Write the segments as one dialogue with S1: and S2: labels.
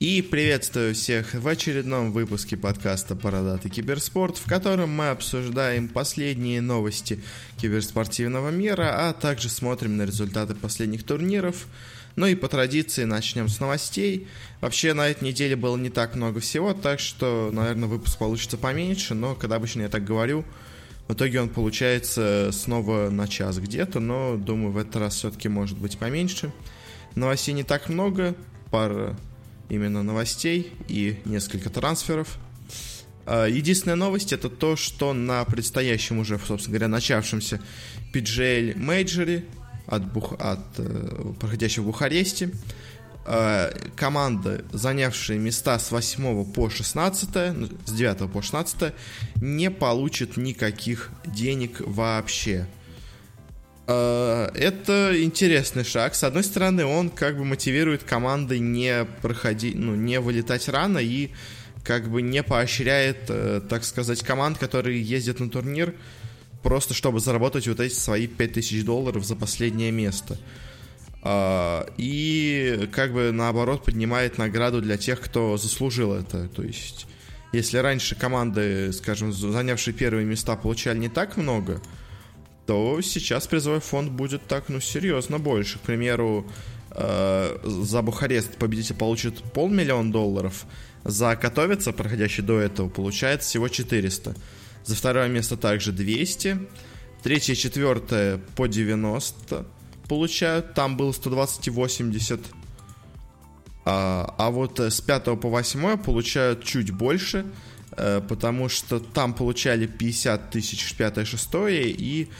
S1: И приветствую всех в очередном выпуске подкаста «Бородатый киберспорт», в котором мы обсуждаем последние новости киберспортивного мира, а также смотрим на результаты последних турниров. Ну и по традиции начнем с новостей. Вообще на этой неделе было не так много всего, так что, наверное, выпуск получится поменьше, но когда обычно я так говорю, в итоге он получается снова на час где-то, но думаю, в этот раз все-таки может быть поменьше. Новостей не так много, пара именно новостей и несколько трансферов. А, единственная новость это то, что на предстоящем уже, собственно говоря, начавшемся PGL мейджоре от, Бух... от э, проходящего в Бухаресте э, команды, занявшие места с 8 по 16, ну, с 9 по 16, не получат никаких денег вообще. Э, это интересный шаг. С одной стороны, он как бы мотивирует команды не проходить, ну, не вылетать рано и как бы не поощряет, э, так сказать, команд, которые ездят на турнир, просто чтобы заработать вот эти свои 5000 долларов за последнее место. Э, и как бы наоборот поднимает награду для тех, кто заслужил это. То есть, если раньше команды, скажем, занявшие первые места, получали не так много, то сейчас призовой фонд будет так, ну, серьезно больше. К примеру, э, за Бухарест победитель получит полмиллиона долларов, за Котовица, проходящий до этого, получает всего 400. За второе место также 200. Третье и четвертое по 90 получают. Там было 120 и 80. А, а вот с 5 по 8 получают чуть больше, э, потому что там получали 50 тысяч 5 6 и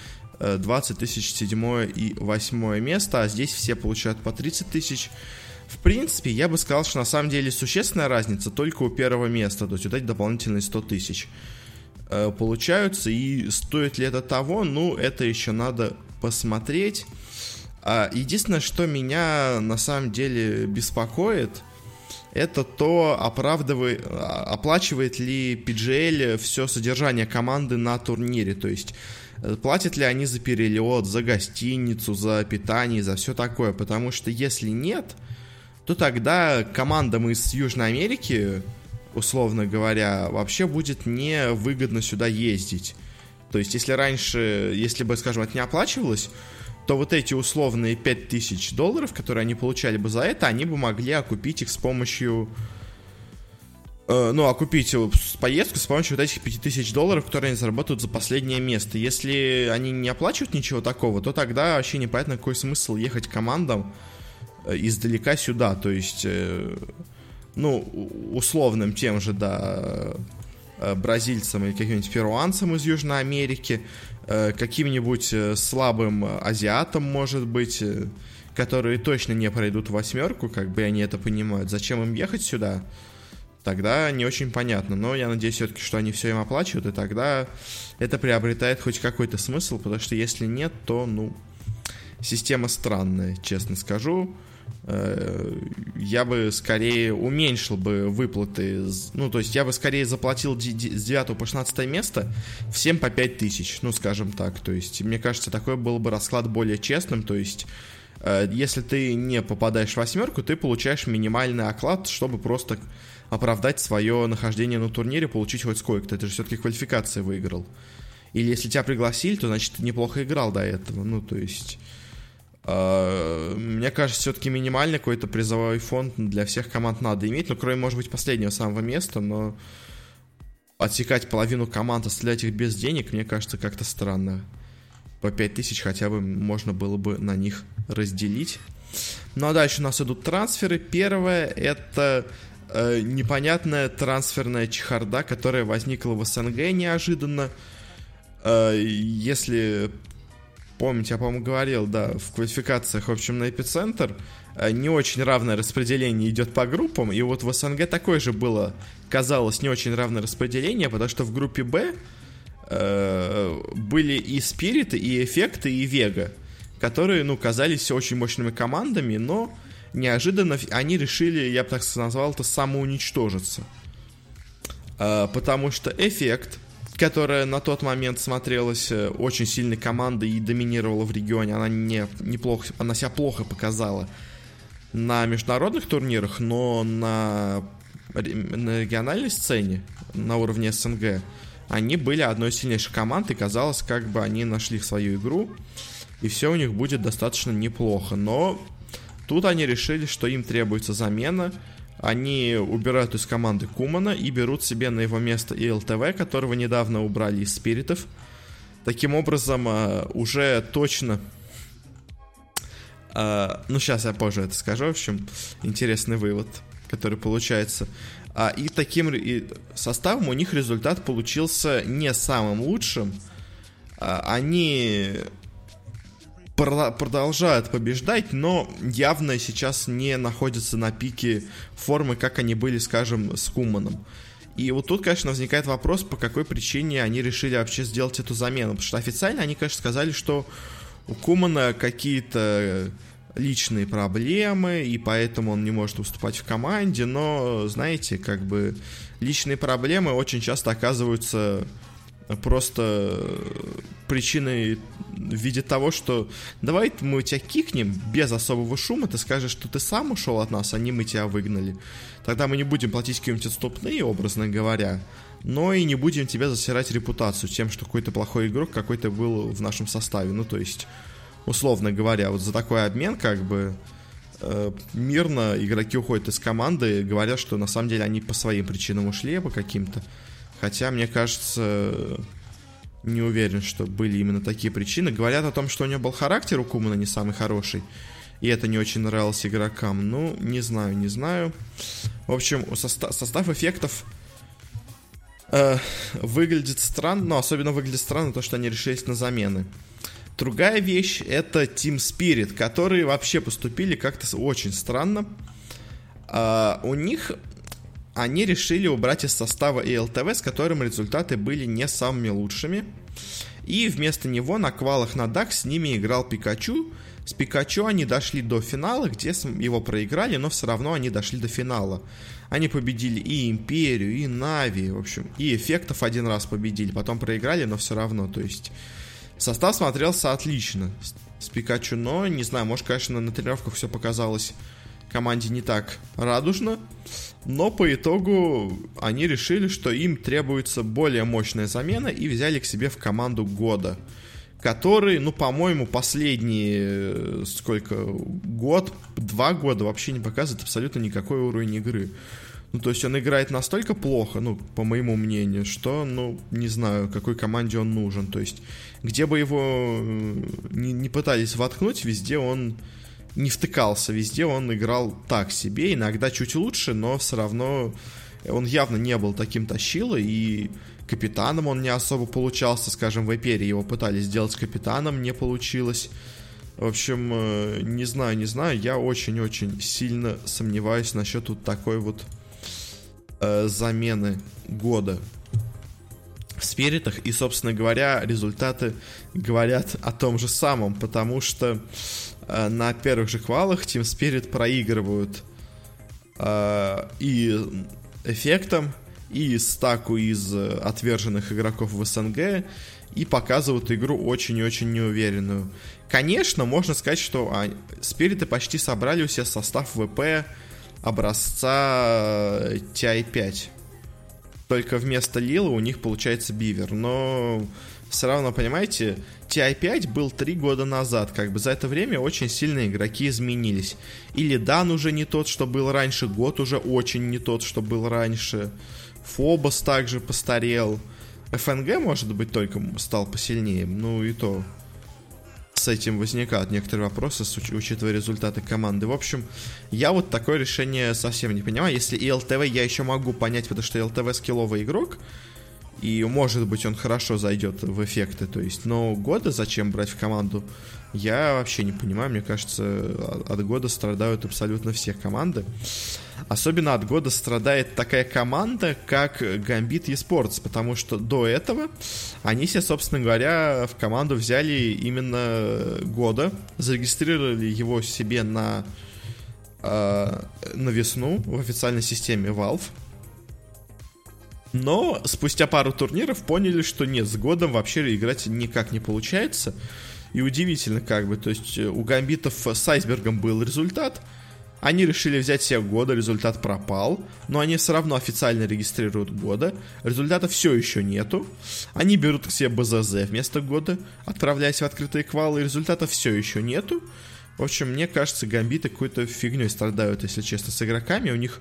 S1: 20 э, тысяч седьмое и восьмое место, а здесь все получают по 30 тысяч. В принципе, я бы сказал, что на самом деле существенная разница только у первого места, то есть вот эти дополнительные 100 тысяч э, получаются, и стоит ли это того, ну, это еще надо посмотреть. А, единственное, что меня на самом деле беспокоит, это то, оправдывает, а, оплачивает ли PGL все содержание команды на турнире, то есть платят ли они за перелет, за гостиницу, за питание, за все такое. Потому что если нет, то тогда командам из Южной Америки, условно говоря, вообще будет невыгодно сюда ездить. То есть, если раньше, если бы, скажем, это не оплачивалось, то вот эти условные 5000 долларов, которые они получали бы за это, они бы могли окупить их с помощью Э, ну, окупить поездку с помощью вот этих 5000 долларов, которые они заработают за последнее место. Если они не оплачивают ничего такого, то тогда вообще непонятно, какой смысл ехать командам э, издалека сюда. То есть, э, ну, условным тем же, да, бразильцам или каким-нибудь перуанцам из Южной Америки, каким-нибудь слабым азиатам, может быть, которые точно не пройдут восьмерку, как бы они это понимают. Зачем им ехать сюда? Тогда не очень понятно. Но я надеюсь все-таки, что они все им оплачивают, и тогда это приобретает хоть какой-то смысл, потому что если нет, то, ну, система странная, честно скажу. Э, я бы скорее уменьшил бы выплаты, ну, то есть я бы скорее заплатил с 9 по 16 место всем по 5 тысяч, ну, скажем так. То есть, мне кажется, такой был бы расклад более честным, то есть э, если ты не попадаешь в восьмерку, ты получаешь минимальный оклад, чтобы просто оправдать свое нахождение на турнире, получить хоть сколько-то. Ты же все-таки квалификации выиграл. Или если тебя пригласили, то значит ты неплохо играл до этого. Ну, то есть... Э, мне кажется, все-таки минимальный какой-то призовой фонд для всех команд надо иметь. Ну, кроме, может быть, последнего самого места, но отсекать половину команд, оставлять их без денег, мне кажется, как-то странно. По 5000 хотя бы можно было бы на них разделить. Ну а дальше у нас идут трансферы. Первое это э, непонятная трансферная чехарда, которая возникла в СНГ неожиданно. Э, если помните, я, по-моему, говорил, да, в квалификациях, в общем, на эпицентр э, не очень равное распределение идет по группам, и вот в СНГ такое же было, казалось, не очень равное распределение, потому что в группе Б э, были и Спириты, и Эффекты, и Вега, которые, ну, казались очень мощными командами, но неожиданно они решили, я бы так назвал это, самоуничтожиться. А, потому что эффект, которая на тот момент смотрелась э, очень сильной командой и доминировала в регионе, она не, неплохо, она себя плохо показала. на международных турнирах, но на, на региональной сцене, на уровне СНГ, они были одной из сильнейших команд, и казалось, как бы они нашли свою игру, и все у них будет достаточно неплохо. Но тут они решили, что им требуется замена, они убирают из команды Кумана и берут себе на его место и ЛТВ, которого недавно убрали из Спиритов. Таким образом, а, уже точно... А, ну, сейчас я позже это скажу. В общем, интересный вывод, который получается. А, и таким составом у них результат получился не самым лучшим. Они продолжают побеждать, но явно сейчас не находятся на пике формы, как они были, скажем, с Куманом. И вот тут, конечно, возникает вопрос, по какой причине они решили вообще сделать эту замену. Потому что официально они, конечно, сказали, что у Кумана какие-то личные проблемы, и поэтому он не может выступать в команде, но, знаете, как бы личные проблемы очень часто оказываются просто причиной в виде того, что давай мы тебя кикнем без особого шума, ты скажешь, что ты сам ушел от нас, а не мы тебя выгнали. Тогда мы не будем платить какие-нибудь отступные, образно говоря, но и не будем тебе засирать репутацию тем, что какой-то плохой игрок какой-то был в нашем составе. Ну, то есть, условно говоря, вот за такой обмен, как бы, э, мирно игроки уходят из команды, говорят, что на самом деле они по своим причинам ушли, по каким-то. Хотя, мне кажется, не уверен, что были именно такие причины. Говорят о том, что у него был характер у Кумана не самый хороший. И это не очень нравилось игрокам. Ну, не знаю, не знаю. В общем, состав, состав эффектов э, выглядит странно, но особенно выглядит странно то, что они решились на замены. Другая вещь это Team Spirit, которые вообще поступили как-то очень странно. Uh, у них они решили убрать из состава ELTV, с которым результаты были не самыми лучшими. И вместо него на квалах на DAX с ними играл Пикачу. С Пикачу они дошли до финала, где его проиграли, но все равно они дошли до финала. Они победили и Империю, и Нави, в общем, и Эффектов один раз победили, потом проиграли, но все равно, то есть... Состав смотрелся отлично с Пикачу, но, не знаю, может, конечно, на тренировках все показалось команде не так радужно, но по итогу они решили, что им требуется более мощная замена и взяли к себе в команду года, который, ну, по-моему, последние э, сколько, год, два года вообще не показывает абсолютно никакой уровень игры. Ну, то есть он играет настолько плохо, ну, по моему мнению, что, ну, не знаю, какой команде он нужен. То есть, где бы его э, не, не пытались воткнуть, везде он не втыкался везде, он играл так себе, иногда чуть лучше, но все равно он явно не был таким тащилой, и капитаном он не особо получался, скажем, в Эпере его пытались сделать капитаном, не получилось. В общем, э, не знаю, не знаю, я очень-очень сильно сомневаюсь насчет вот такой вот э, замены года в спиритах. И, собственно говоря, результаты говорят о том же самом, потому что Э, на первых же квалах Team Spirit проигрывают э, и эффектом, и стаку из отверженных игроков в СНГ, и показывают игру очень и очень неуверенную. Конечно, можно сказать, что а, спириты почти собрали у себя состав ВП образца TI-5. Только вместо Лила у них получается Бивер. Но все равно, понимаете, TI-5 был три года назад, как бы за это время очень сильно игроки изменились. Или Дан уже не тот, что был раньше, год уже очень не тот, что был раньше. Фобос также постарел. ФНГ, может быть, только стал посильнее, ну и то с этим возникают некоторые вопросы, учитывая результаты команды. В общем, я вот такое решение совсем не понимаю. Если и ЛТВ я еще могу понять, потому что ЛТВ скилловый игрок, и может быть он хорошо зайдет в эффекты, то есть, но года зачем брать в команду, я вообще не понимаю, мне кажется, от года страдают абсолютно все команды. Особенно от года страдает такая команда, как Gambit eSports, потому что до этого они себе, собственно говоря, в команду взяли именно года, зарегистрировали его себе на, э, на весну в официальной системе Valve, но спустя пару турниров поняли, что нет, с годом вообще играть никак не получается. И удивительно как бы, то есть э, у гамбитов с айсбергом был результат, Они решили взять себе года, результат пропал, но они все равно официально регистрируют года. Результата все еще нету. Они берут к себе БЗЗ вместо года, отправляясь в открытые квалы, результата все еще нету. В общем, мне кажется, гамбиты какой-то фигней страдают, если честно, с игроками. У них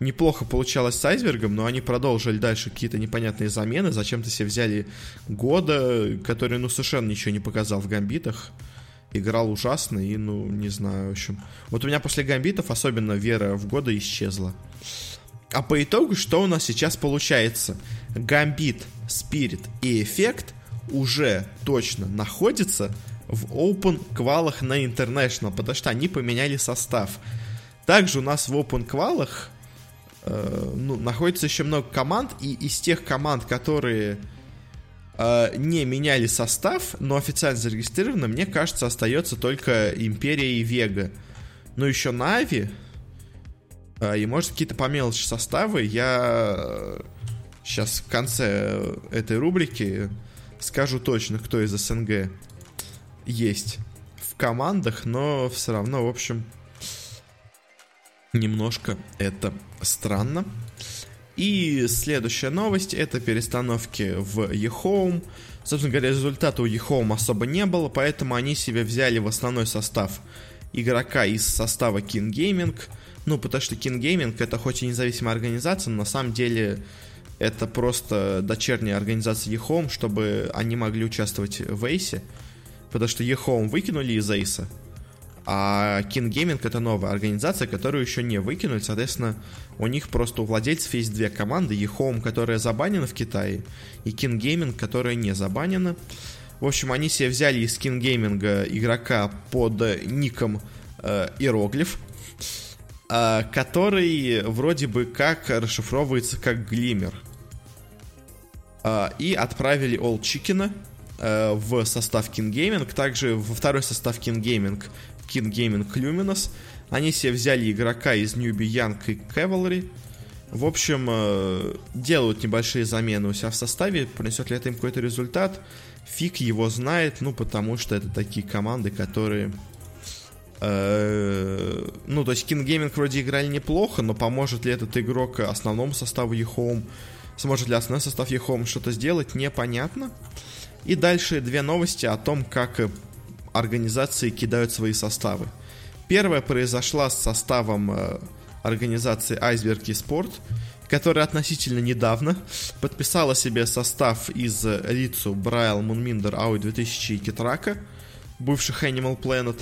S1: неплохо получалось с айсбергом, но они продолжили дальше какие-то непонятные замены. Зачем-то себе взяли года, который, ну, совершенно ничего не показал в гамбитах играл ужасно и, ну, не знаю, в общем. Вот у меня после гамбитов особенно вера в года исчезла. А по итогу, что у нас сейчас получается? Гамбит, Спирит и Эффект уже точно находятся в Open квалах на International, потому что они поменяли состав. Также у нас в Open квалах э, ну, находится еще много команд, и из тех команд, которые э, не меняли состав, но официально зарегистрировано, мне кажется, остается только Империя и Вега. Ну, еще Нави. Э, и, может, какие-то по составы. Я сейчас в конце этой рубрики скажу точно, кто из СНГ есть в командах, но все равно, в общем, немножко это странно. И следующая новость это перестановки в eHome. Собственно говоря, результата у eHome особо не было, поэтому они себе взяли в основной состав игрока из состава King Gaming. Ну, потому что King Gaming это хоть и независимая организация, но на самом деле это просто дочерняя организация eHome, чтобы они могли участвовать в Ace. Потому что eHome выкинули из Ace, а King Gaming это новая организация, которую еще не выкинули. Соответственно, у них просто у владельцев есть две команды. eHome, которая забанена в Китае, и King Gaming, которая не забанена. В общем, они себе взяли из King Gaming игрока под ником э, Иероглиф, э, который вроде бы как расшифровывается как Глимер. Э, и отправили All Chicken э, в состав King Gaming, также во второй состав King Gaming King Gaming Luminous. Они себе взяли игрока из Newbie Young и Cavalry. В общем, э, делают небольшие замены у себя в составе. Принесет ли это им какой-то результат? Фиг его знает, ну, потому что это такие команды, которые... Э, ну, то есть King Gaming вроде играли неплохо, но поможет ли этот игрок основному составу eHome? Сможет ли основной состав eHome что-то сделать? Непонятно. И дальше две новости о том, как организации кидают свои составы. Первая произошла с составом э, организации Iceberg Sport, которая относительно недавно подписала себе состав из Рицу, Брайл, Мунминдер, Ауи 2000 и Китрака, бывших Animal Planet.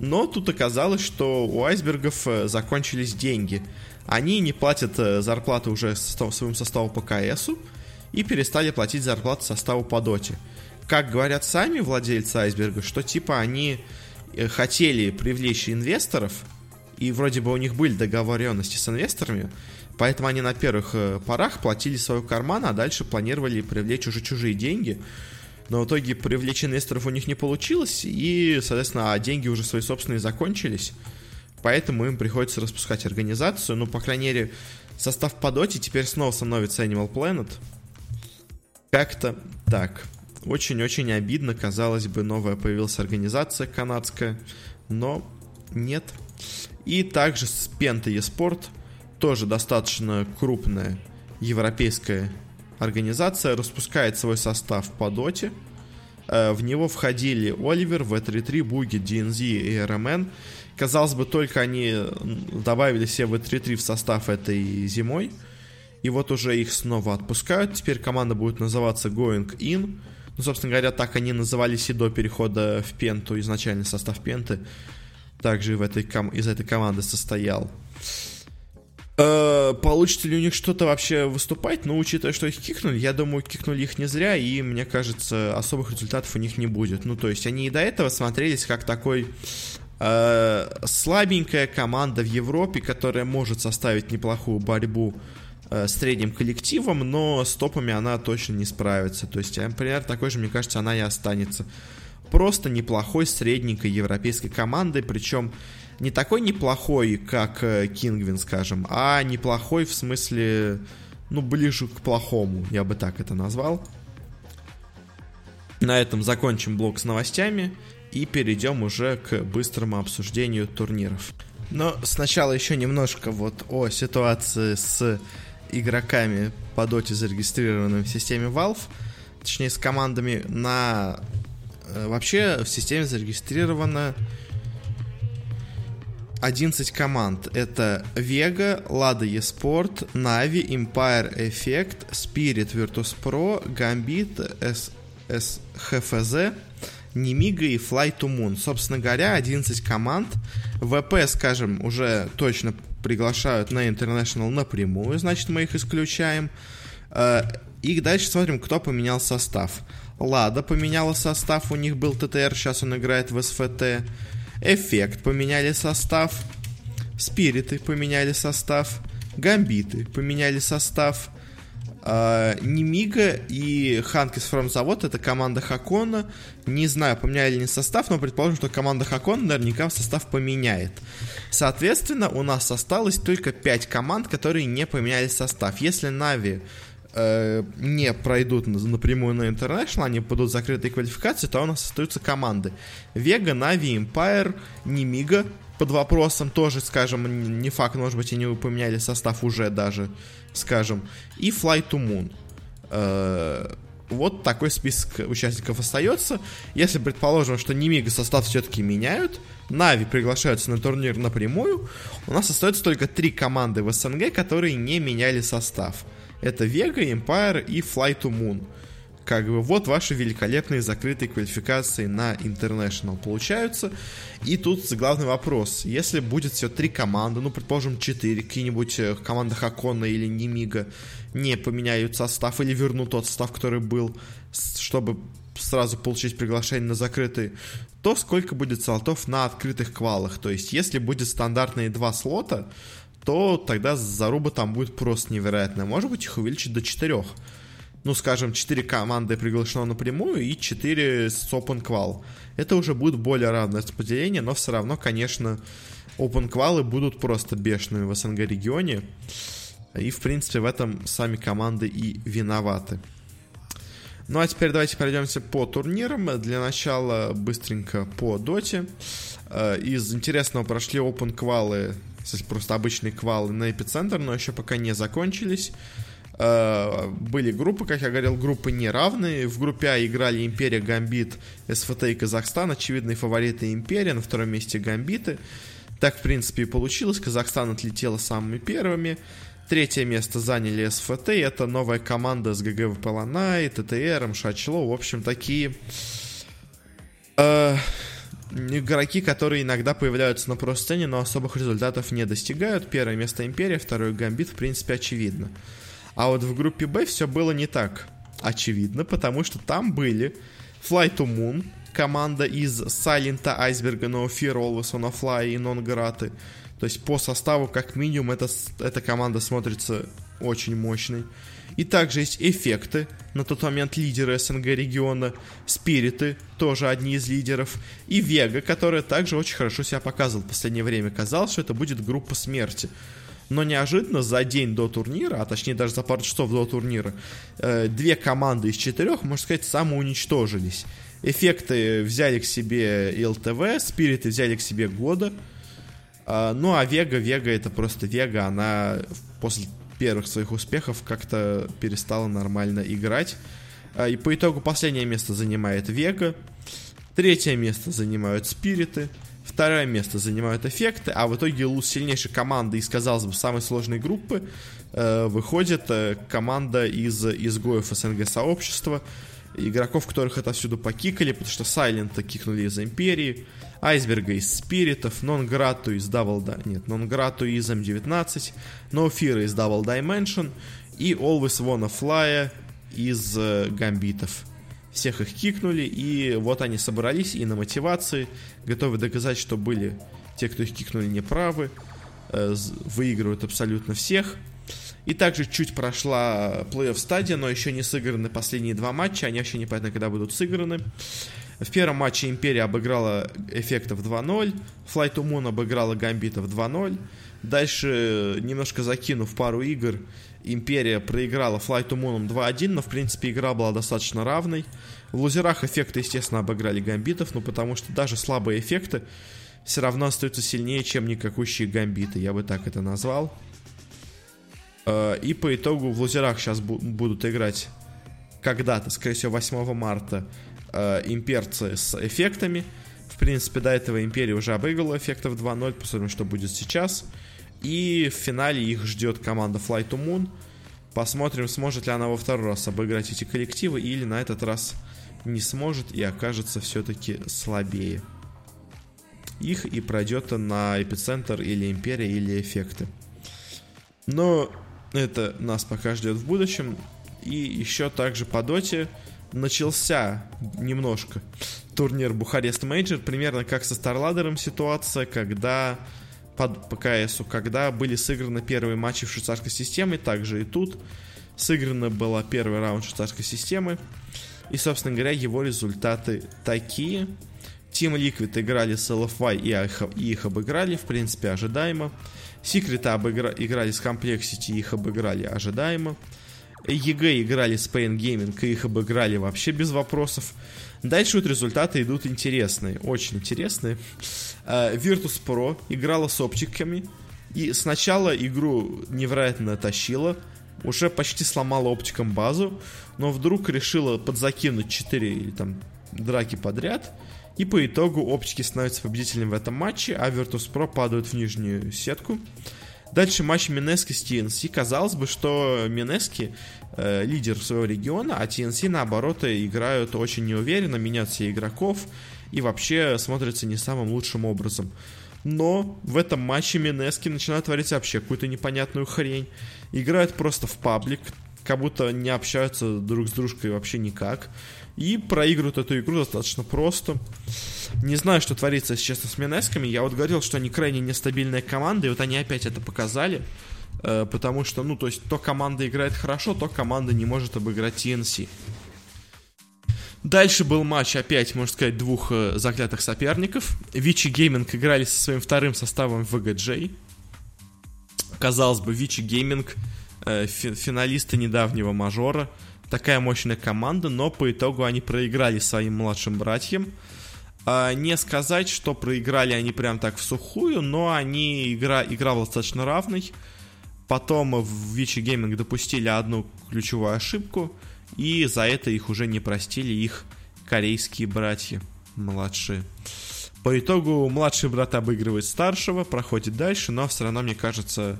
S1: Но тут оказалось, что у айсбергов э, закончились деньги. Они не платят э, зарплаты уже своему составу по КСу и перестали платить зарплату составу по доте как говорят сами владельцы айсберга, что типа они э, хотели привлечь инвесторов, и вроде бы у них были договоренности с инвесторами, поэтому они на первых э, порах платили свой карман, а дальше планировали привлечь уже чужие деньги. Но в итоге привлечь инвесторов у них не получилось, и, соответственно, а деньги уже свои собственные закончились. Поэтому им приходится распускать организацию. Ну, по крайней мере, состав по доте теперь снова становится Animal Planet. Как-то так. Очень-очень обидно, казалось бы, новая появилась организация канадская, но нет. И также с Penta eSport, тоже достаточно крупная европейская организация, распускает свой состав по доте. Э, в него входили Оливер, V33, Буги, DNZ и RMN. Казалось бы, только они добавили себе V33 в состав этой зимой. И вот уже их снова отпускают. Теперь команда будет называться Going In. Ну, собственно говоря, так они назывались и до перехода в Пенту, изначальный состав Пенты. Также в этой ком- из этой команды состоял. Э, получится ли у них что-то вообще выступать? Ну, учитывая, что их кикнули, я думаю, кикнули их не зря, и мне кажется, особых результатов у них не будет. Ну, то есть они и до этого смотрелись как такой э, слабенькая команда в Европе, которая может составить неплохую борьбу средним коллективом, но с топами она точно не справится. То есть, например, такой же, мне кажется, она и останется. Просто неплохой средненькой европейской командой, причем не такой неплохой, как э, Кингвин, скажем, а неплохой в смысле, ну, ближе к плохому, я бы так это назвал. На этом закончим блок с новостями и перейдем уже к быстрому обсуждению турниров. Но сначала еще немножко вот о ситуации с игроками по доте, зарегистрированными в системе Valve, точнее с командами на... Э, вообще в системе зарегистрировано 11 команд. Это Vega, Lada eSport, Navi, Empire Effect, Spirit Virtus.pro, Gambit, SHFZ, Nemiga и Fly to Moon. Собственно говоря, 11 команд. ВП, скажем, уже точно приглашают на International напрямую, значит, мы их исключаем. Э, и дальше смотрим, кто поменял состав. Лада поменяла состав, у них был ТТР, сейчас он играет в СФТ. Эффект поменяли состав. Спириты поменяли состав. Гамбиты поменяли состав. Uh, Немига и Ханкис From Завод это команда Хакона. Не знаю, поменяли ли состав, но предположим, что команда Хакона наверняка состав поменяет. Соответственно, у нас осталось только 5 команд, которые не поменяли состав. Если Нави э, не пройдут напрямую на International, они будут закрытой квалификации, то у нас остаются команды. Vega, Na'Vi, Empire, Немига под вопросом тоже, скажем, не факт, может быть, они поменяли состав уже даже, скажем, и Fly to Moon. Э, вот такой список участников остается. Если предположим, что Немига состав все-таки меняют, Нави приглашаются на турнир напрямую, у нас остается только три команды в СНГ, которые не меняли состав. Это Vega, Empire и Fly to Moon. Как бы вот ваши великолепные закрытые квалификации на International получаются. И тут главный вопрос. Если будет все три команды, ну, предположим, четыре, какие-нибудь э, команда Хакона или Немига не поменяют состав или вернут тот состав, который был, чтобы сразу получить приглашение на закрытый, то сколько будет слотов на открытых квалах. То есть, если будет стандартные два слота, то тогда заруба там будет просто невероятная. Может быть, их увеличить до 4. Ну, скажем, 4 команды приглашено напрямую и 4 с Open Qual. Это уже будет более равное распределение, но все равно, конечно, Open Qual будут просто бешеными в СНГ регионе. И, в принципе, в этом сами команды и виноваты. Ну а теперь давайте пройдемся по турнирам. Для начала быстренько по доте. Э, из интересного прошли Open квалы просто обычные квалы на эпицентр, но еще пока не закончились. Э, были группы, как я говорил, группы неравные. В группе А играли Империя, Гамбит, СФТ и Казахстан. Очевидные фавориты Империя, на втором месте Гамбиты. Так, в принципе, и получилось. Казахстан отлетела самыми первыми. Третье место заняли СФТ. Это новая команда с GGWP Lanaya, ТТР, Шачло. В общем, такие... Э, игроки, которые иногда появляются на про-сцене, но особых результатов не достигают. Первое место Империя, второе Гамбит, в принципе, очевидно. А вот в группе Б все было не так очевидно, потому что там были Fly to Moon, команда из Silent Iceberg, No Fear, Always on a Fly и Non Grata. То есть по составу, как минимум, эта, эта команда смотрится очень мощной. И также есть эффекты, на тот момент лидеры СНГ региона, Спириты, тоже одни из лидеров, и Вега, которая также очень хорошо себя показывала в последнее время. Казалось, что это будет группа смерти. Но неожиданно за день до турнира, а точнее даже за пару часов до турнира, э, две команды из четырех, можно сказать, самоуничтожились. Эффекты взяли к себе ЛТВ, Спириты взяли к себе Года. Э, ну а Вега, Вега это просто Вега, она после первых своих успехов как-то перестала нормально играть. А, и по итогу последнее место занимает Вега, третье место занимают Спириты, второе место занимают Эффекты, а в итоге луз сильнейшей команды из, казалось бы, самой сложной группы э, выходит э, команда из изгоев СНГ сообщества, игроков, которых отовсюду покикали, потому что Сайлента кикнули из Империи, Айсберга из Спиритов, Нонграту из Double... Нет, Нонграту из М19, Ноуфира из Double Dimension и Always Wanna Fly из э, Гамбитов. Всех их кикнули, и вот они собрались и на мотивации, готовы доказать, что были те, кто их кикнули, неправы, э, выигрывают абсолютно всех. И также чуть прошла плей-офф стадия, но еще не сыграны последние два матча, они вообще непонятно, когда будут сыграны. В первом матче Империя обыграла Эффектов 2-0, Flight to Moon обыграла Гамбитов 2-0, Дальше, немножко закинув пару игр, Империя проиграла Flight to Moon 2-1, но, в принципе, игра была достаточно равной. В лузерах эффекты, естественно, обыграли гамбитов, ну, потому что даже слабые эффекты все равно остаются сильнее, чем никакущие гамбиты, я бы так это назвал. Э, и по итогу в лузерах сейчас будут играть когда-то, скорее всего, 8 марта э, имперцы с эффектами. В принципе, до этого Империя уже обыграла эффектов 2-0, посмотрим, что будет сейчас. И в финале их ждет команда Fly to Moon. Посмотрим, сможет ли она во второй раз обыграть эти коллективы или на этот раз не сможет и окажется все-таки слабее их и пройдет на эпицентр или империя или эффекты. Но это нас пока ждет в будущем. И еще также по доте начался немножко турнир Бухарест Мейджор, примерно как со Старладером ситуация, когда под, по КСу, когда были сыграны первые матчи в швейцарской системе, также и тут сыграно было первый раунд швейцарской системы. И, собственно говоря, его результаты такие. Team Liquid играли с LFY и их, и их обыграли, в принципе, ожидаемо. Secret обыгра... играли с Complexity их обыграли ожидаемо. EG играли с Pain Gaming и их обыграли вообще без вопросов. Дальше вот результаты идут интересные, очень интересные. Uh, Virtus Pro играла с оптиками. И сначала игру невероятно тащила. Уже почти сломала оптиком базу. Но вдруг решила подзакинуть 4 или там драки подряд. И по итогу оптики становятся победителем в этом матче, а Virtus.pro падают в нижнюю сетку. Дальше матч Минески с TNC. Казалось бы, что Минески э, лидер своего региона, а TNC наоборот играют очень неуверенно, меняют все игроков и вообще смотрятся не самым лучшим образом. Но в этом матче Минески начинают творить вообще какую-то непонятную хрень. Играют просто в паблик, как будто не общаются друг с дружкой вообще никак. И проигрывают эту игру достаточно просто. Не знаю, что творится, если честно, с Минесками. Я вот говорил, что они крайне нестабильная команда, и вот они опять это показали. Э, потому что, ну, то есть, то команда играет хорошо, то команда не может обыграть TNC. Дальше был матч опять, можно сказать, двух э, заклятых соперников. Вичи Гейминг играли со своим вторым составом в VGJ. Казалось бы, Вичи Гейминг э, финалисты недавнего мажора такая мощная команда, но по итогу они проиграли своим младшим братьям. А, не сказать, что проиграли они прям так в сухую, но они игра, игра была достаточно равной. Потом в Вичи Гейминг допустили одну ключевую ошибку, и за это их уже не простили их корейские братья младшие. По итогу младший брат обыгрывает старшего, проходит дальше, но все равно, мне кажется,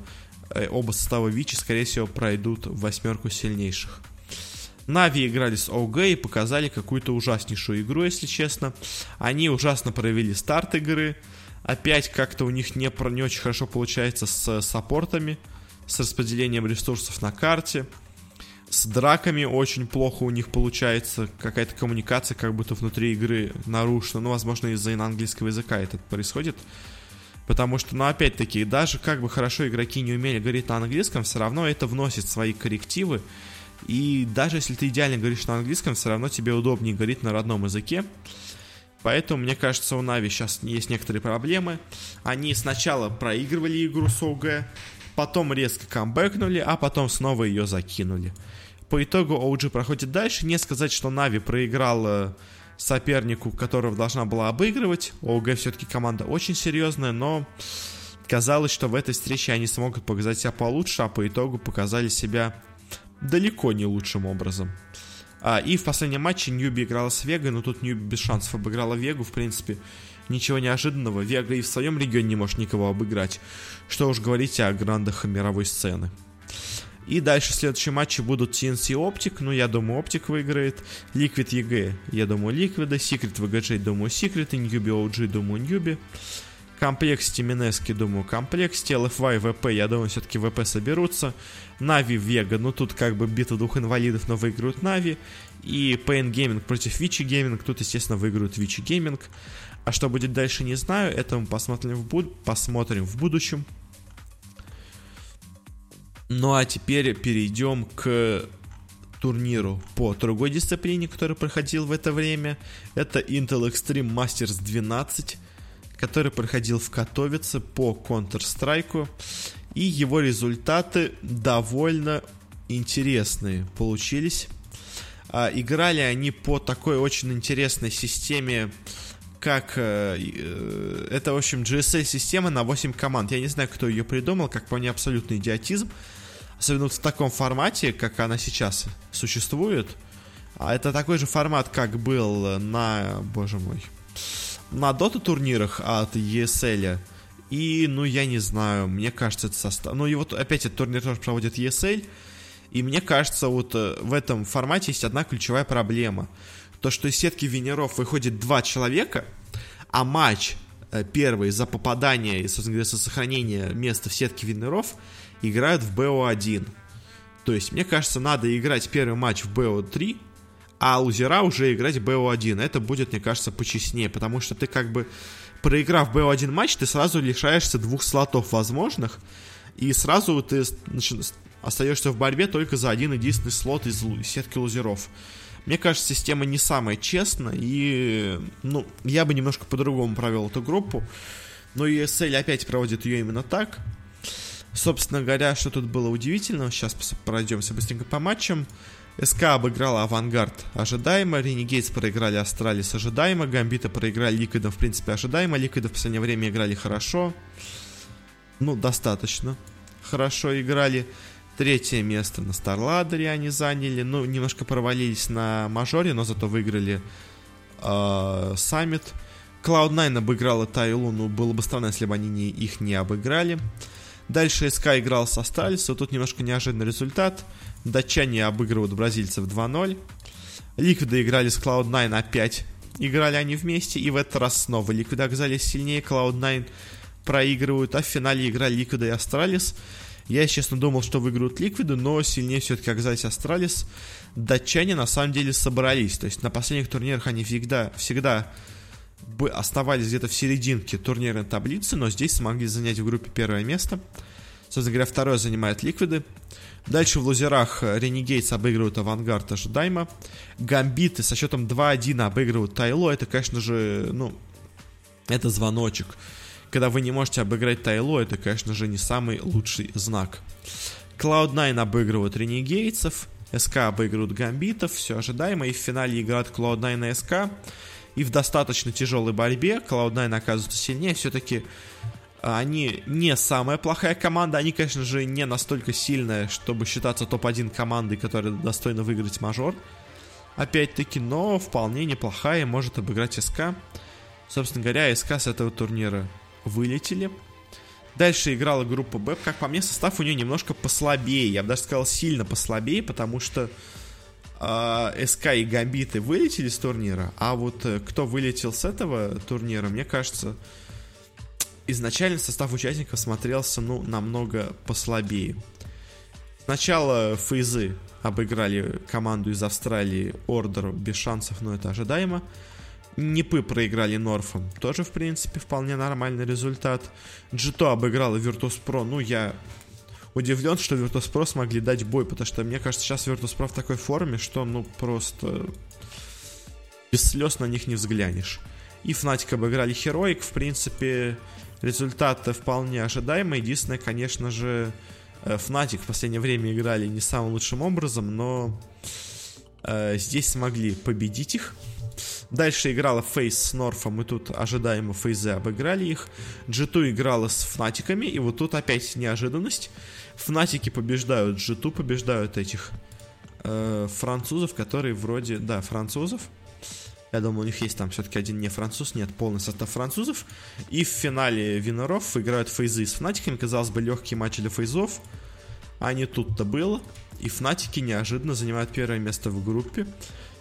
S1: э, оба состава Вичи, скорее всего, пройдут в восьмерку сильнейших. Нави играли с ОГ и показали какую-то ужаснейшую игру, если честно. Они ужасно провели старт игры. Опять как-то у них не, не очень хорошо получается с саппортами, с распределением ресурсов на карте. С драками очень плохо у них получается. Какая-то коммуникация как будто внутри игры нарушена. Ну, возможно, из-за английского языка это происходит. Потому что, ну, опять-таки, даже как бы хорошо игроки не умели говорить на английском, все равно это вносит свои коррективы и даже если ты идеально говоришь на английском, все равно тебе удобнее говорить на родном языке. Поэтому, мне кажется, у Нави сейчас есть некоторые проблемы. Они сначала проигрывали игру с ОГ, потом резко камбэкнули, а потом снова ее закинули. По итогу OG проходит дальше. Не сказать, что Нави проиграла сопернику, которого должна была обыгрывать. ОГ все-таки команда очень серьезная, но казалось, что в этой встрече они смогут показать себя получше, а по итогу показали себя далеко не лучшим образом. А, и в последнем матче Ньюби играла с Вегой, но тут Ньюби без шансов обыграла Вегу, в принципе, ничего неожиданного. Вега и в своем регионе не может никого обыграть. Что уж говорить о грандах мировой сцены. И дальше следующие матчи будут TNC OpTic, ну я думаю OpTic выиграет, Liquid EG, я думаю Liquid, Secret VGJ, думаю Secret, Newbie OG, думаю Newbie. Complexity Mineski, думаю, Complexity. LFY, VP, я думаю, все-таки ВП соберутся. Нави, Вега, ну тут как бы битва двух инвалидов, но выиграют Нави. И Pain Gaming против Вичи Gaming, тут, естественно, выиграют Вичи Gaming. А что будет дальше, не знаю, это мы посмотрим в, буд посмотрим в будущем. Ну а теперь перейдем к турниру по другой дисциплине, который проходил в это время. Это Intel Extreme Masters 12 который проходил в Катовице по Counter-Strike, и его результаты довольно интересные получились. А, играли они по такой очень интересной системе, как... Э, э, это, в общем, GSL-система на 8 команд. Я не знаю, кто ее придумал, как по мне абсолютный идиотизм. Особенно в таком формате, как она сейчас существует. А это такой же формат, как был на... Боже мой на дота турнирах от ESL. И, ну, я не знаю, мне кажется, это состав... Ну, и вот опять этот турнир тоже проводит ESL. И мне кажется, вот э, в этом формате есть одна ключевая проблема. То, что из сетки винеров выходит два человека, а матч э, первый за попадание и, собственно говоря, за сохранение места в сетке винеров играют в BO1. То есть, мне кажется, надо играть первый матч в BO3, а лузера уже играть BO1. Это будет, мне кажется, почестнее, потому что ты как бы, проиграв BO1 матч, ты сразу лишаешься двух слотов возможных, и сразу ты остаешься в борьбе только за один единственный слот из сетки лузеров. Мне кажется, система не самая честная, и, ну, я бы немножко по-другому провел эту группу, но ESL опять проводит ее именно так. Собственно говоря, что тут было удивительного, сейчас пройдемся быстренько по матчам. СК обыграла Avangar ожидаемо, Renegades проиграли Astralis ожидаемо, Гамбита проиграли Ликвидом в принципе ожидаемо, Ликвиды в последнее время играли хорошо, ну, достаточно хорошо играли. Третье место на Старладере они заняли, ну, немножко провалились на мажоре, но зато выиграли э, Саммит. Cloud9 обыграла Tyloo, ну, было бы странно, если бы они не, их не обыграли. Дальше СК играл с Astralis, вот тут немножко неожиданный результат. Датчане обыгрывают бразильцев 2-0. Ликвиды играли с Cloud9 опять. Играли они вместе, и в этот раз снова Ликвиды оказались сильнее, Cloud9 проигрывают, а в финале играли Ликвиды и Astralis. Я, честно, думал, что выиграют Ликвиды, но сильнее все-таки оказались Astralis. Датчане на самом деле собрались. То есть на последних турнирах они всегда, всегда бы оставались где-то в серединке турнирной таблицы, но здесь смогли занять в группе первое место. Собственно говоря, второе занимают Ликвиды. Дальше в лузерах Renegades обыгрывают Avangar ожидаемо. Гамбиты со счетом 2-1 обыгрывают Tyloo. Это, конечно же, ну, это звоночек. Когда вы не можете обыграть Тайло, это, конечно же, не самый лучший знак. Cloud9 обыгрывают Ренегейтсов. СК обыгрывают Гамбитов. Все ожидаемо. И в финале играют Cloud9 и СК. И в достаточно тяжелой борьбе Cloud9 оказывается сильнее. Все-таки они не самая плохая команда, они, конечно же, не настолько сильная, чтобы считаться топ-1 командой, которая достойна выиграть мажор. Опять-таки, но вполне неплохая, может обыграть СК. Собственно говоря, СК с этого турнира вылетели. Дальше играла группа Б. Как по мне, состав у нее немножко послабее. Я бы даже сказал, сильно послабее, потому что СК и Гамбиты вылетели с турнира. А вот э, кто вылетел с этого турнира, мне кажется, изначально состав участников смотрелся, ну, намного послабее. Сначала Фейзы обыграли команду из Австралии Ордер без шансов, но это ожидаемо. Нипы проиграли Норфом, тоже, в принципе, вполне нормальный результат. Джито обыграла Virtus.pro, ну, я удивлен, что Virtus.pro смогли дать бой, потому что, мне кажется, сейчас Virtus.pro в такой форме, что, ну, просто без слез на них не взглянешь. И Fnatic обыграли Heroic, в принципе, результат вполне ожидаемый. Единственное, конечно же, э, Fnatic в последнее время играли не самым лучшим образом, но э, здесь смогли победить их. Дальше играла Фейс с Норфом, и тут ожидаемо Фейзы обыграли их. G2 играла с Фнатиками, и вот тут опять неожиданность. Фнатики побеждают G2, побеждают этих э, французов, которые вроде, да, французов. Я думаю, у них есть там все-таки один не француз, нет, полный состав французов. И в финале винеров играют фейзы с Фнатиками. Казалось бы, легкий матч для фейзов. А не тут-то было. И Фнатики неожиданно занимают первое место в группе.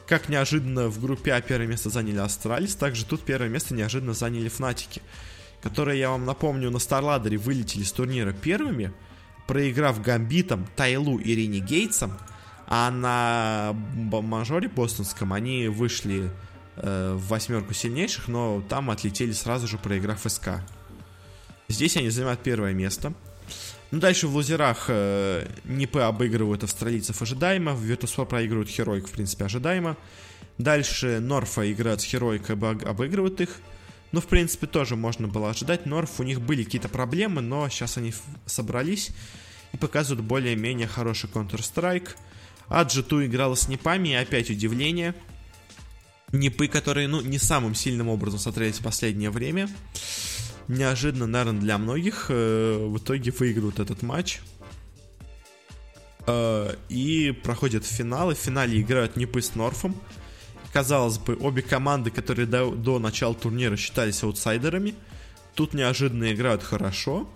S1: Как неожиданно в группе А первое место заняли Astralis, также тут первое место неожиданно заняли Фнатики. Которые, я вам напомню, на Старладере вылетели с турнира первыми, проиграв Гамбитом, Tyloo и Renegades'ом. А на мажоре бостонском они вышли Э, в восьмерку сильнейших, но там отлетели сразу же, проиграв СК. Здесь они занимают первое место. Ну, дальше в лузерах э, НИП обыгрывают австралийцев ожидаемо, в Virtus.pro проигрывают Херойк, в принципе, ожидаемо. Дальше Норфа играют с Херойк, обыгрывают их. Ну, в принципе, тоже можно было ожидать. Норф, у них были какие-то проблемы, но сейчас они собрались и показывают более-менее хороший Counter-Strike. А G2 играла с Непами, и опять удивление. Непы, которые, ну, не самым сильным образом смотрелись в последнее время. Неожиданно, наверное, для многих э, в итоге выиграют этот матч. Э, и проходят финалы. В финале играют Непы с Норфом. Казалось бы, обе команды, которые до, до начала турнира считались аутсайдерами, тут неожиданно играют хорошо.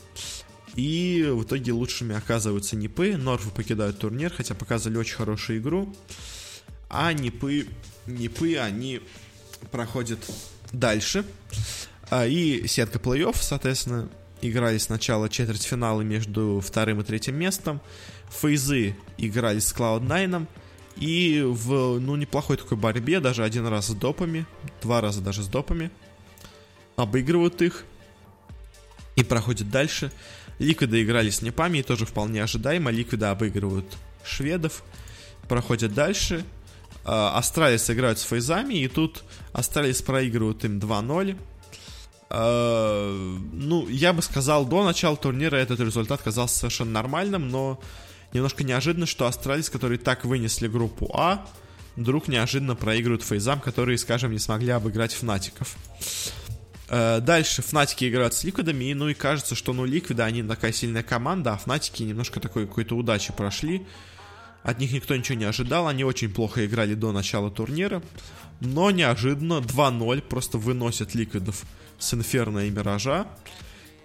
S1: И в итоге лучшими оказываются Нипы. Норфы покидают турнир, хотя показывали очень хорошую игру. А Нипы, Нипы они проходят дальше. А, и сетка плей-офф, соответственно, играли сначала четвертьфиналы между вторым и третьим местом. Фейзы играли с Cloud9. И в, ну, неплохой такой борьбе, даже один раз с допами, два раза даже с допами, обыгрывают их и проходят дальше. Ликвиды играли с непами, и тоже вполне ожидаемо. Ликвиды обыгрывают шведов, проходят дальше. А, Astralis играют с фейзами, и тут Astralis проигрывают им 2-0. А, ну, я бы сказал, до начала турнира этот результат казался совершенно нормальным, но немножко неожиданно, что Astralis, которые так вынесли группу А, вдруг неожиданно проигрывают фейзам, которые, скажем, не смогли обыграть Фнатиков. Э, дальше Фнатики играют с Ликвидами, ну и кажется, что ну Ликвиды, они такая сильная команда, а Фнатики немножко такой какой-то удачи прошли. От них никто ничего не ожидал, они очень плохо играли до начала турнира. Но неожиданно 2-0 просто выносят Ликвидов с Инферно и Миража.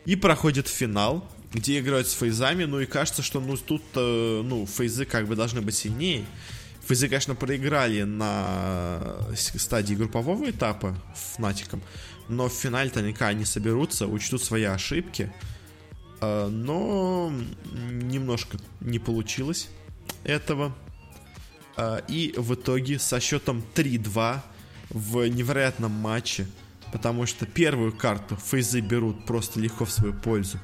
S1: И проходит финал, где играют с фейзами, ну и кажется, что ну тут, э, ну, фейзы как бы должны быть сильнее. Фейзы, конечно, проиграли на стадии группового этапа Фнатиком, но в финале-то наверняка они соберутся, учтут свои ошибки. Э, но немножко не получилось этого. Э, и в итоге со счетом 3-2 в невероятном матче, потому что первую карту фейзы берут просто легко в свою пользу.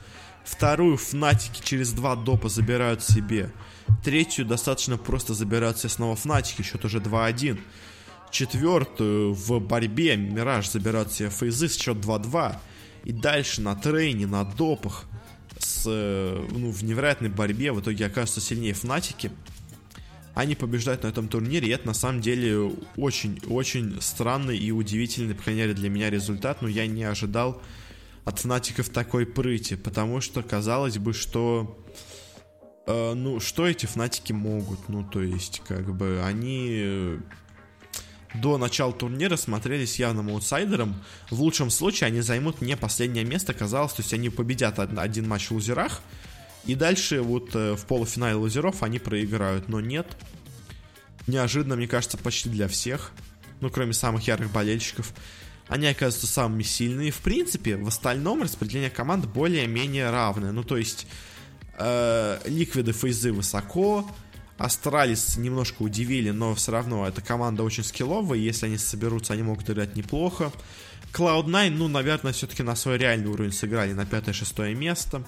S1: Вторую Фнатики через два допа забирают себе. Третью достаточно просто забирают себе снова Фнатики, счет уже 2-1. Четвертую в борьбе Мираж забирают себе фейзы счет 2-2. И дальше на трейне, на допах, с, ну, в невероятной борьбе в итоге окажутся сильнее Фнатики. Они побеждают на этом турнире, и это на самом деле очень-очень странный и удивительный, по крайней мере для меня результат, но я не ожидал от фнатиков такой прыти, потому что казалось бы, что э, ну, что эти фнатики могут? Ну, то есть, как бы, они э, до начала турнира смотрелись явным аутсайдером. В лучшем случае они займут не последнее место, казалось, то есть они победят один матч в лузерах, и дальше вот э, в полуфинале лузеров они проиграют, но нет. Неожиданно, мне кажется, почти для всех, ну, кроме самых ярых болельщиков они оказываются самыми сильными. В принципе, в остальном распределение команд более-менее равное. Ну, то есть, э, Liquid ы FaZe ы высоко, Astralis немножко удивили, но все равно эта команда очень скилловая, если они соберутся, они могут играть неплохо. Cloud9, ну, наверное, все-таки на свой реальный уровень сыграли на 5-6 место.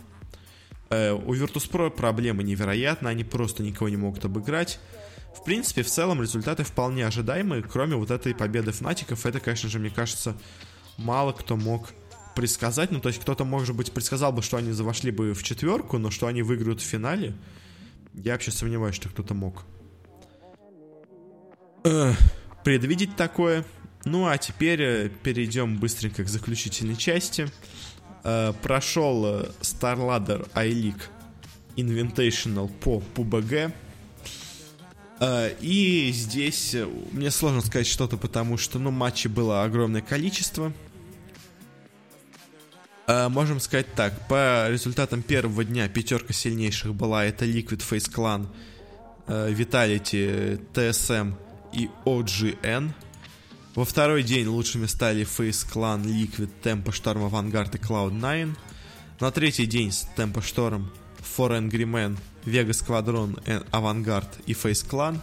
S1: Э, у Virtus.pro проблемы невероятны, они просто никого не могут обыграть. В принципе, в целом результаты вполне ожидаемые, кроме вот этой победы Fnatic ов. Это, конечно же, мне кажется, мало кто мог предсказать. Ну, то есть кто-то, может быть, предсказал бы, что они вошли бы в четверку, но что они выиграют в финале, я вообще сомневаюсь, что кто-то мог э, предвидеть такое. Ну, а теперь э, перейдем быстренько к заключительной части. Э, прошел StarLadder iLeague Invitational по PUBG. Э, и здесь э, мне сложно сказать что-то, потому что, ну, матчей было огромное количество. Э, можем сказать так, по результатам первого дня пятерка сильнейших была это Liquid Face Clan, Vitality, TSM и OGN. Во второй день лучшими стали Face Clan, Liquid, Tempo Storm, Vanguard и Cloud9. На третий день с Tempo Storm, For Angry Men, Vega Squadron, Avantgarde и Face Clan.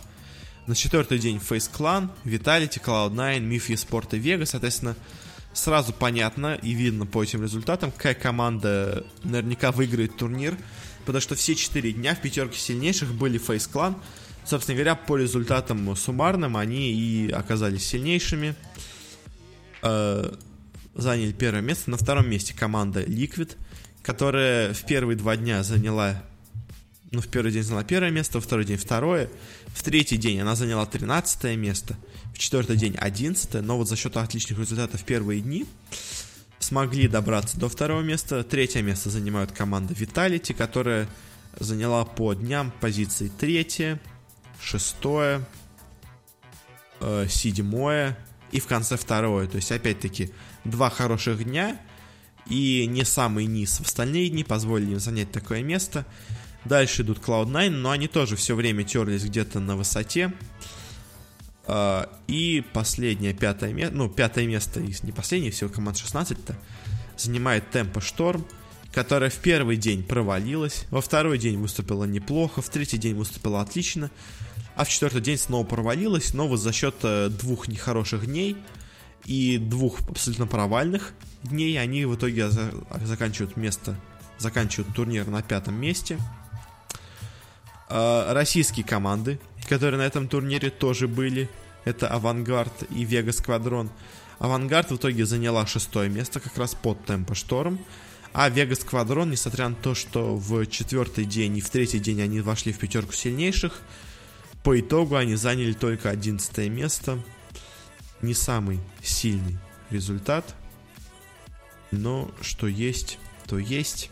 S1: На четвертый день Face Clan, Vitality, Cloud9, Miffy Sport и Vega. Соответственно, сразу понятно и видно по этим результатам, какая команда наверняка выиграет турнир. Потому что все четыре дня в пятерке сильнейших были Face Clan. Собственно говоря, по результатам суммарным они и оказались сильнейшими. Э, заняли первое место. На втором месте команда Liquid, которая в первые два дня заняла ну, в первый день заняла первое место, второй день второе, в третий день она заняла 13 место, в четвертый день 11 но вот за счет отличных результатов в первые дни смогли добраться до второго места. Третье место занимают команда Vitality, которая заняла по дням позиции третье, шестое, э, седьмое и в конце второе. То есть, опять-таки, два хороших дня и не самый низ в остальные дни позволили им занять такое место. Дальше идут Cloud9, но они тоже все время терлись где-то на высоте. Uh, и последнее, пятое место, ну, пятое место, не последнее, всего команд 16-то, занимает Темпо Шторм, которая в первый день провалилась, во второй день выступила неплохо, в третий день выступила отлично, а в четвертый день снова провалилась, но вот за счет э, двух нехороших дней и двух абсолютно провальных дней они в итоге за заканчивают место, заканчивают турнир на пятом месте – а, российские команды, которые на этом турнире тоже были. Это Авангард и Вега Сквадрон. Авангард в итоге заняла шестое место, как раз под Темпо Шторм. А Вега Сквадрон, несмотря на то, что в четвертый день и в третий день они вошли в пятерку сильнейших, по итогу они заняли только одиннадцатое место. Не самый сильный результат. Но что есть, то есть.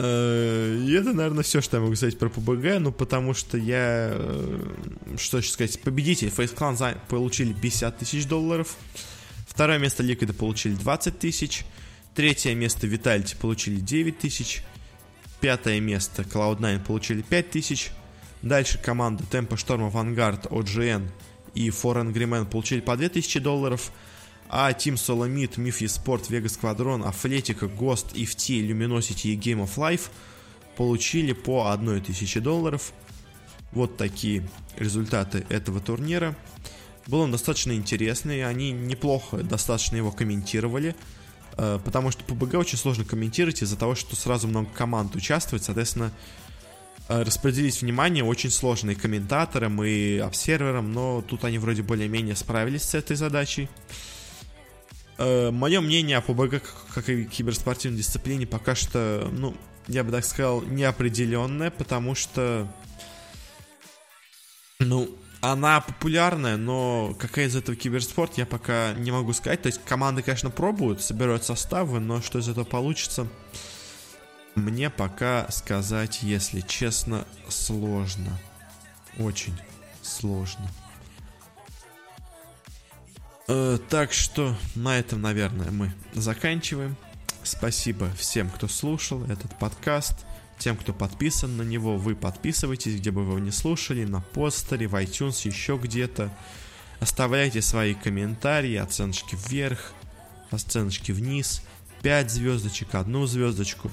S1: Э, и это, наверное, все, что я могу сказать про PUBG, ну, потому что я, э, что еще сказать, победитель. Face Clan получили 50 тысяч долларов, второе место Liquid получили 20 тысяч, третье место Vitality получили 9 тысяч, пятое место Cloud9 получили 5 тысяч, дальше команда Tempo Storm, Vanguard, OGN и Foreign Agreement получили по 2000 долларов, а Team Solomid, Myth Sport, Vegas Squadron, Athletic, Ghost, FT, Luminosity и Game of Life получили по 1000 долларов. Вот такие результаты этого турнира. Был он достаточно интересный, они неплохо достаточно его комментировали, э, потому что PUBG очень сложно комментировать из-за того, что сразу много команд участвует, соответственно, э, распределить внимание очень сложно и комментаторам, и обсерверам, но тут они вроде более-менее справились с этой задачей. Э, мое мнение о ПБГ, как и киберспортивной дисциплине, пока что, ну, я бы так сказал, неопределенная, потому что, ну, она популярная, но какая из этого киберспорт, я пока не могу сказать. То есть команды, конечно, пробуют, собирают составы, но что из этого получится, мне пока сказать, если честно, сложно. Очень сложно. Э, так что на этом, наверное, мы заканчиваем. Спасибо всем, кто слушал этот подкаст. Тем, кто подписан на него, вы подписывайтесь, где бы вы его не слушали, на постере, в iTunes, еще где-то. Оставляйте свои комментарии, оценочки вверх, оценочки вниз, 5 звездочек, одну звездочку.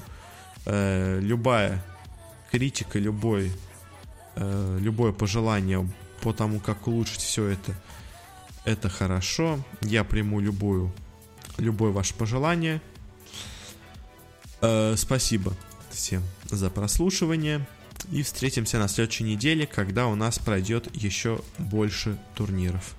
S1: Э, любая критика, любой, э, любое пожелание по тому, как улучшить все это – это хорошо. Я приму любую, любое ваше пожелание. Э, спасибо всем за прослушивание. И встретимся на следующей неделе, когда у нас пройдет еще больше турниров.